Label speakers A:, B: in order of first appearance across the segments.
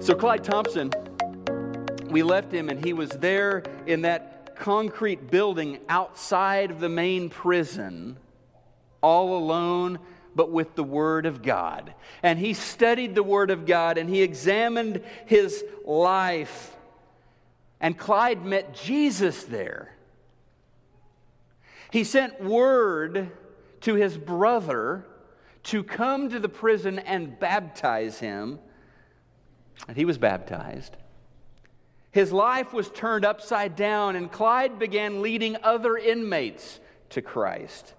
A: So, Clyde Thompson, we left him, and he was there in that concrete building outside of the main prison, all alone, but with the Word of God. And he studied the Word of God and he examined his life. And Clyde met Jesus there. He sent word to his brother to come to the prison and baptize him. And he was baptized. His life was turned upside down, and Clyde began leading other inmates to Christ.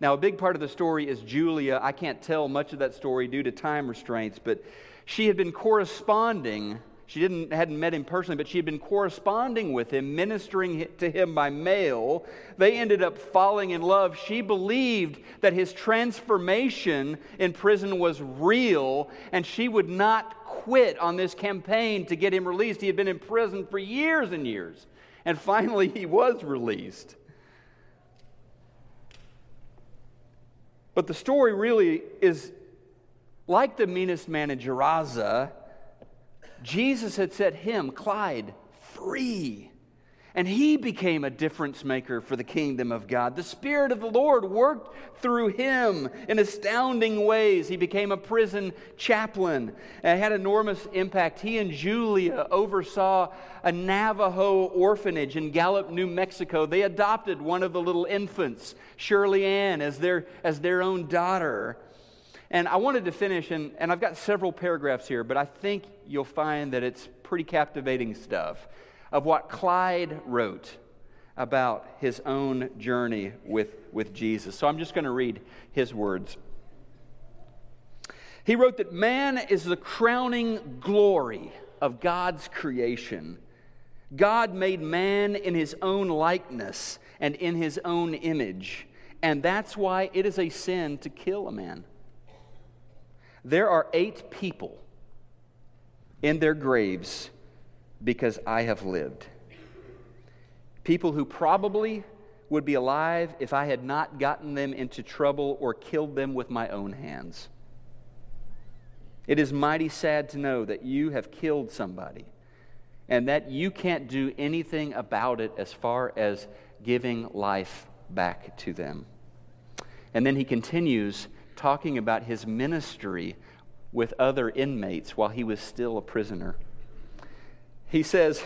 A: Now, a big part of the story is Julia. I can't tell much of that story due to time restraints, but she had been corresponding she didn't, hadn't met him personally, but she had been corresponding with him, ministering to him by mail. They ended up falling in love. She believed that his transformation in prison was real, and she would not quit on this campaign to get him released. He had been in prison for years and years, and finally he was released. But the story really is like the meanest man in Gerasa Jesus had set him, Clyde, free. And he became a difference maker for the kingdom of God. The Spirit of the Lord worked through him in astounding ways. He became a prison chaplain and had enormous impact. He and Julia oversaw a Navajo orphanage in Gallup, New Mexico. They adopted one of the little infants, Shirley Ann, as their, as their own daughter. And I wanted to finish, and, and I've got several paragraphs here, but I think you'll find that it's pretty captivating stuff of what Clyde wrote about his own journey with, with Jesus. So I'm just going to read his words. He wrote that man is the crowning glory of God's creation. God made man in his own likeness and in his own image, and that's why it is a sin to kill a man. There are eight people in their graves because I have lived. People who probably would be alive if I had not gotten them into trouble or killed them with my own hands. It is mighty sad to know that you have killed somebody and that you can't do anything about it as far as giving life back to them. And then he continues talking about his ministry with other inmates while he was still a prisoner. He says,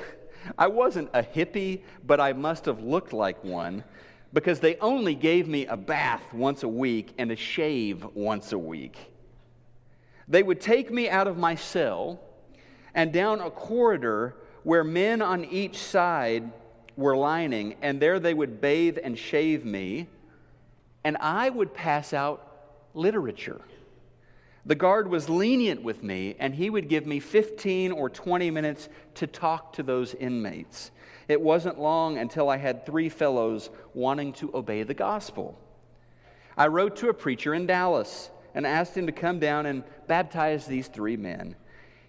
A: I wasn't a hippie, but I must have looked like one because they only gave me a bath once a week and a shave once a week. They would take me out of my cell and down a corridor where men on each side were lining, and there they would bathe and shave me, and I would pass out literature. The guard was lenient with me, and he would give me 15 or 20 minutes to talk to those inmates. It wasn't long until I had three fellows wanting to obey the gospel. I wrote to a preacher in Dallas and asked him to come down and baptize these three men.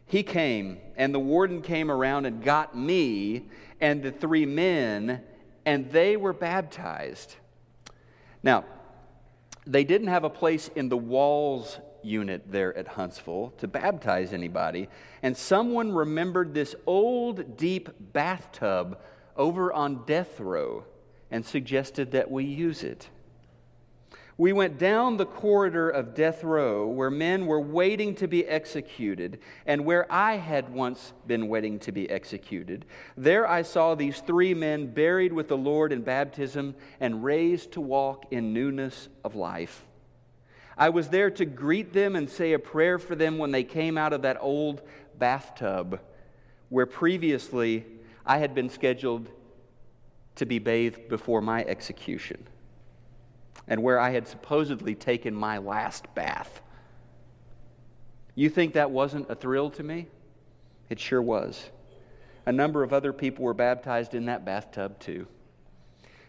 A: He came, and the warden came around and got me and the three men, and they were baptized. Now, they didn't have a place in the walls unit there at Huntsville to baptize anybody. And someone remembered this old, deep bathtub over on death row and suggested that we use it. We went down the corridor of death row where men were waiting to be executed and where I had once been waiting to be executed. There I saw these three men buried with the Lord in baptism and raised to walk in newness of life. I was there to greet them and say a prayer for them when they came out of that old bathtub where previously I had been scheduled to be bathed before my execution and where I had supposedly taken my last bath. You think that wasn't a thrill to me? It sure was. A number of other people were baptized in that bathtub too.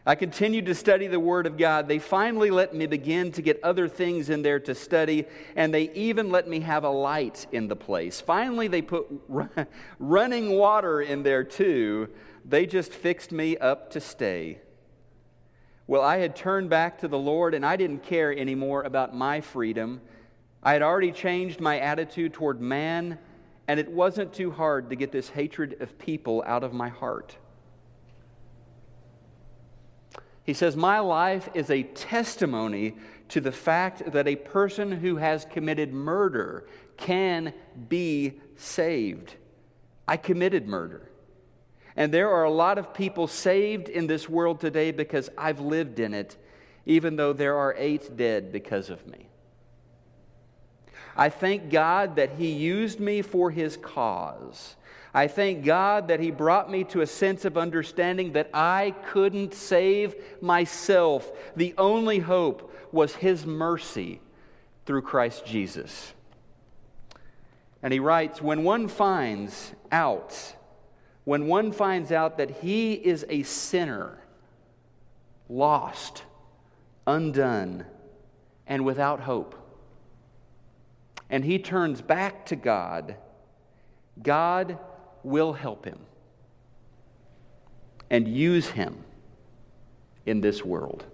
A: I continued to study the Word of God. They finally let me begin to get other things in there to study, and they even let me have a light in the place. Finally, they put running water in there too. They just fixed me up to stay. Well, I had turned back to the Lord and I didn't care anymore about my freedom. I had already changed my attitude toward man and it wasn't too hard to get this hatred of people out of my heart. He says, My life is a testimony to the fact that a person who has committed murder can be saved. I committed murder. And there are a lot of people saved in this world today because I've lived in it, even though there are eight dead because of me. I thank God that He used me for His cause. I thank God that He brought me to a sense of understanding that I couldn't save myself. The only hope was His mercy through Christ Jesus. And he writes When one finds out, when one finds out that he is a sinner, lost, undone, and without hope, and he turns back to God, God will help him and use him in this world.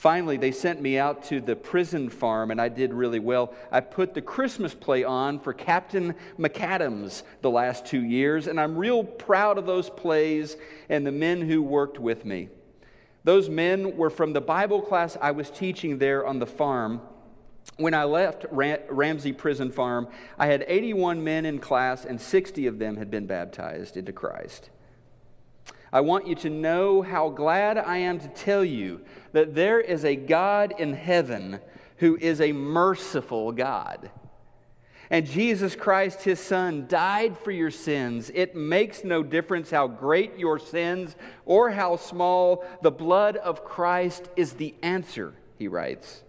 A: Finally, they sent me out to the prison farm, and I did really well. I put the Christmas play on for Captain McAdams the last two years, and I'm real proud of those plays and the men who worked with me. Those men were from the Bible class I was teaching there on the farm. When I left Ramsey Prison Farm, I had 81 men in class, and 60 of them had been baptized into Christ. I want you to know how glad I am to tell you that there is a God in heaven who is a merciful God. And Jesus Christ, his Son, died for your sins. It makes no difference how great your sins or how small, the blood of Christ is the answer, he writes.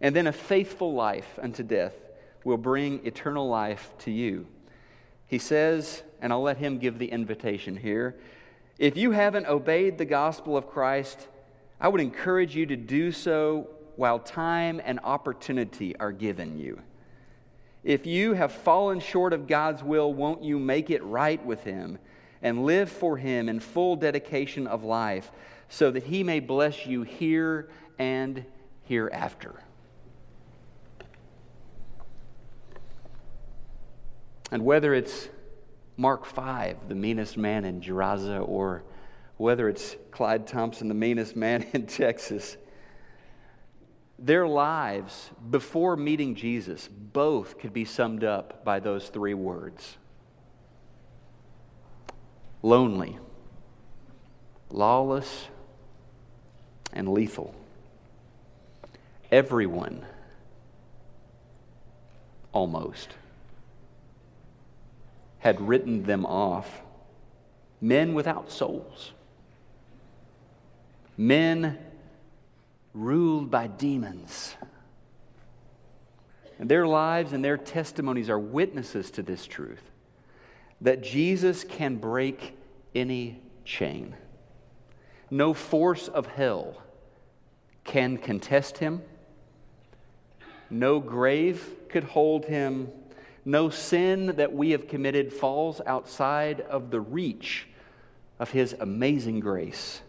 A: And then a faithful life unto death will bring eternal life to you. He says, and I'll let him give the invitation here. If you haven't obeyed the gospel of Christ, I would encourage you to do so while time and opportunity are given you. If you have fallen short of God's will, won't you make it right with Him and live for Him in full dedication of life so that He may bless you here and hereafter? And whether it's Mark 5, the meanest man in Gerasa, or whether it's Clyde Thompson, the meanest man in Texas, their lives before meeting Jesus, both could be summed up by those three words. Lonely, lawless, and lethal. Everyone, almost had written them off. Men without souls, men ruled by demons. And their lives and their testimonies are witnesses to this truth that Jesus can break any chain. No force of hell can contest him. No grave could hold him. No sin that we have committed falls outside of the reach of His amazing grace.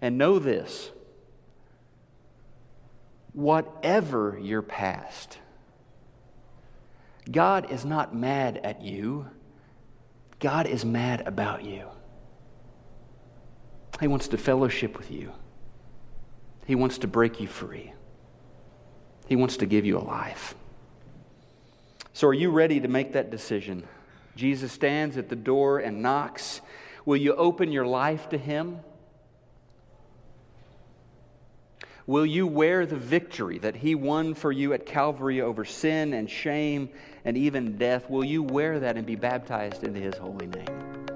A: And know this whatever your past, God is not mad at you, God is mad about you. He wants to fellowship with you. He wants to break you free. He wants to give you a life. So, are you ready to make that decision? Jesus stands at the door and knocks. Will you open your life to Him? Will you wear the victory that He won for you at Calvary over sin and shame and even death? Will you wear that and be baptized into His holy name?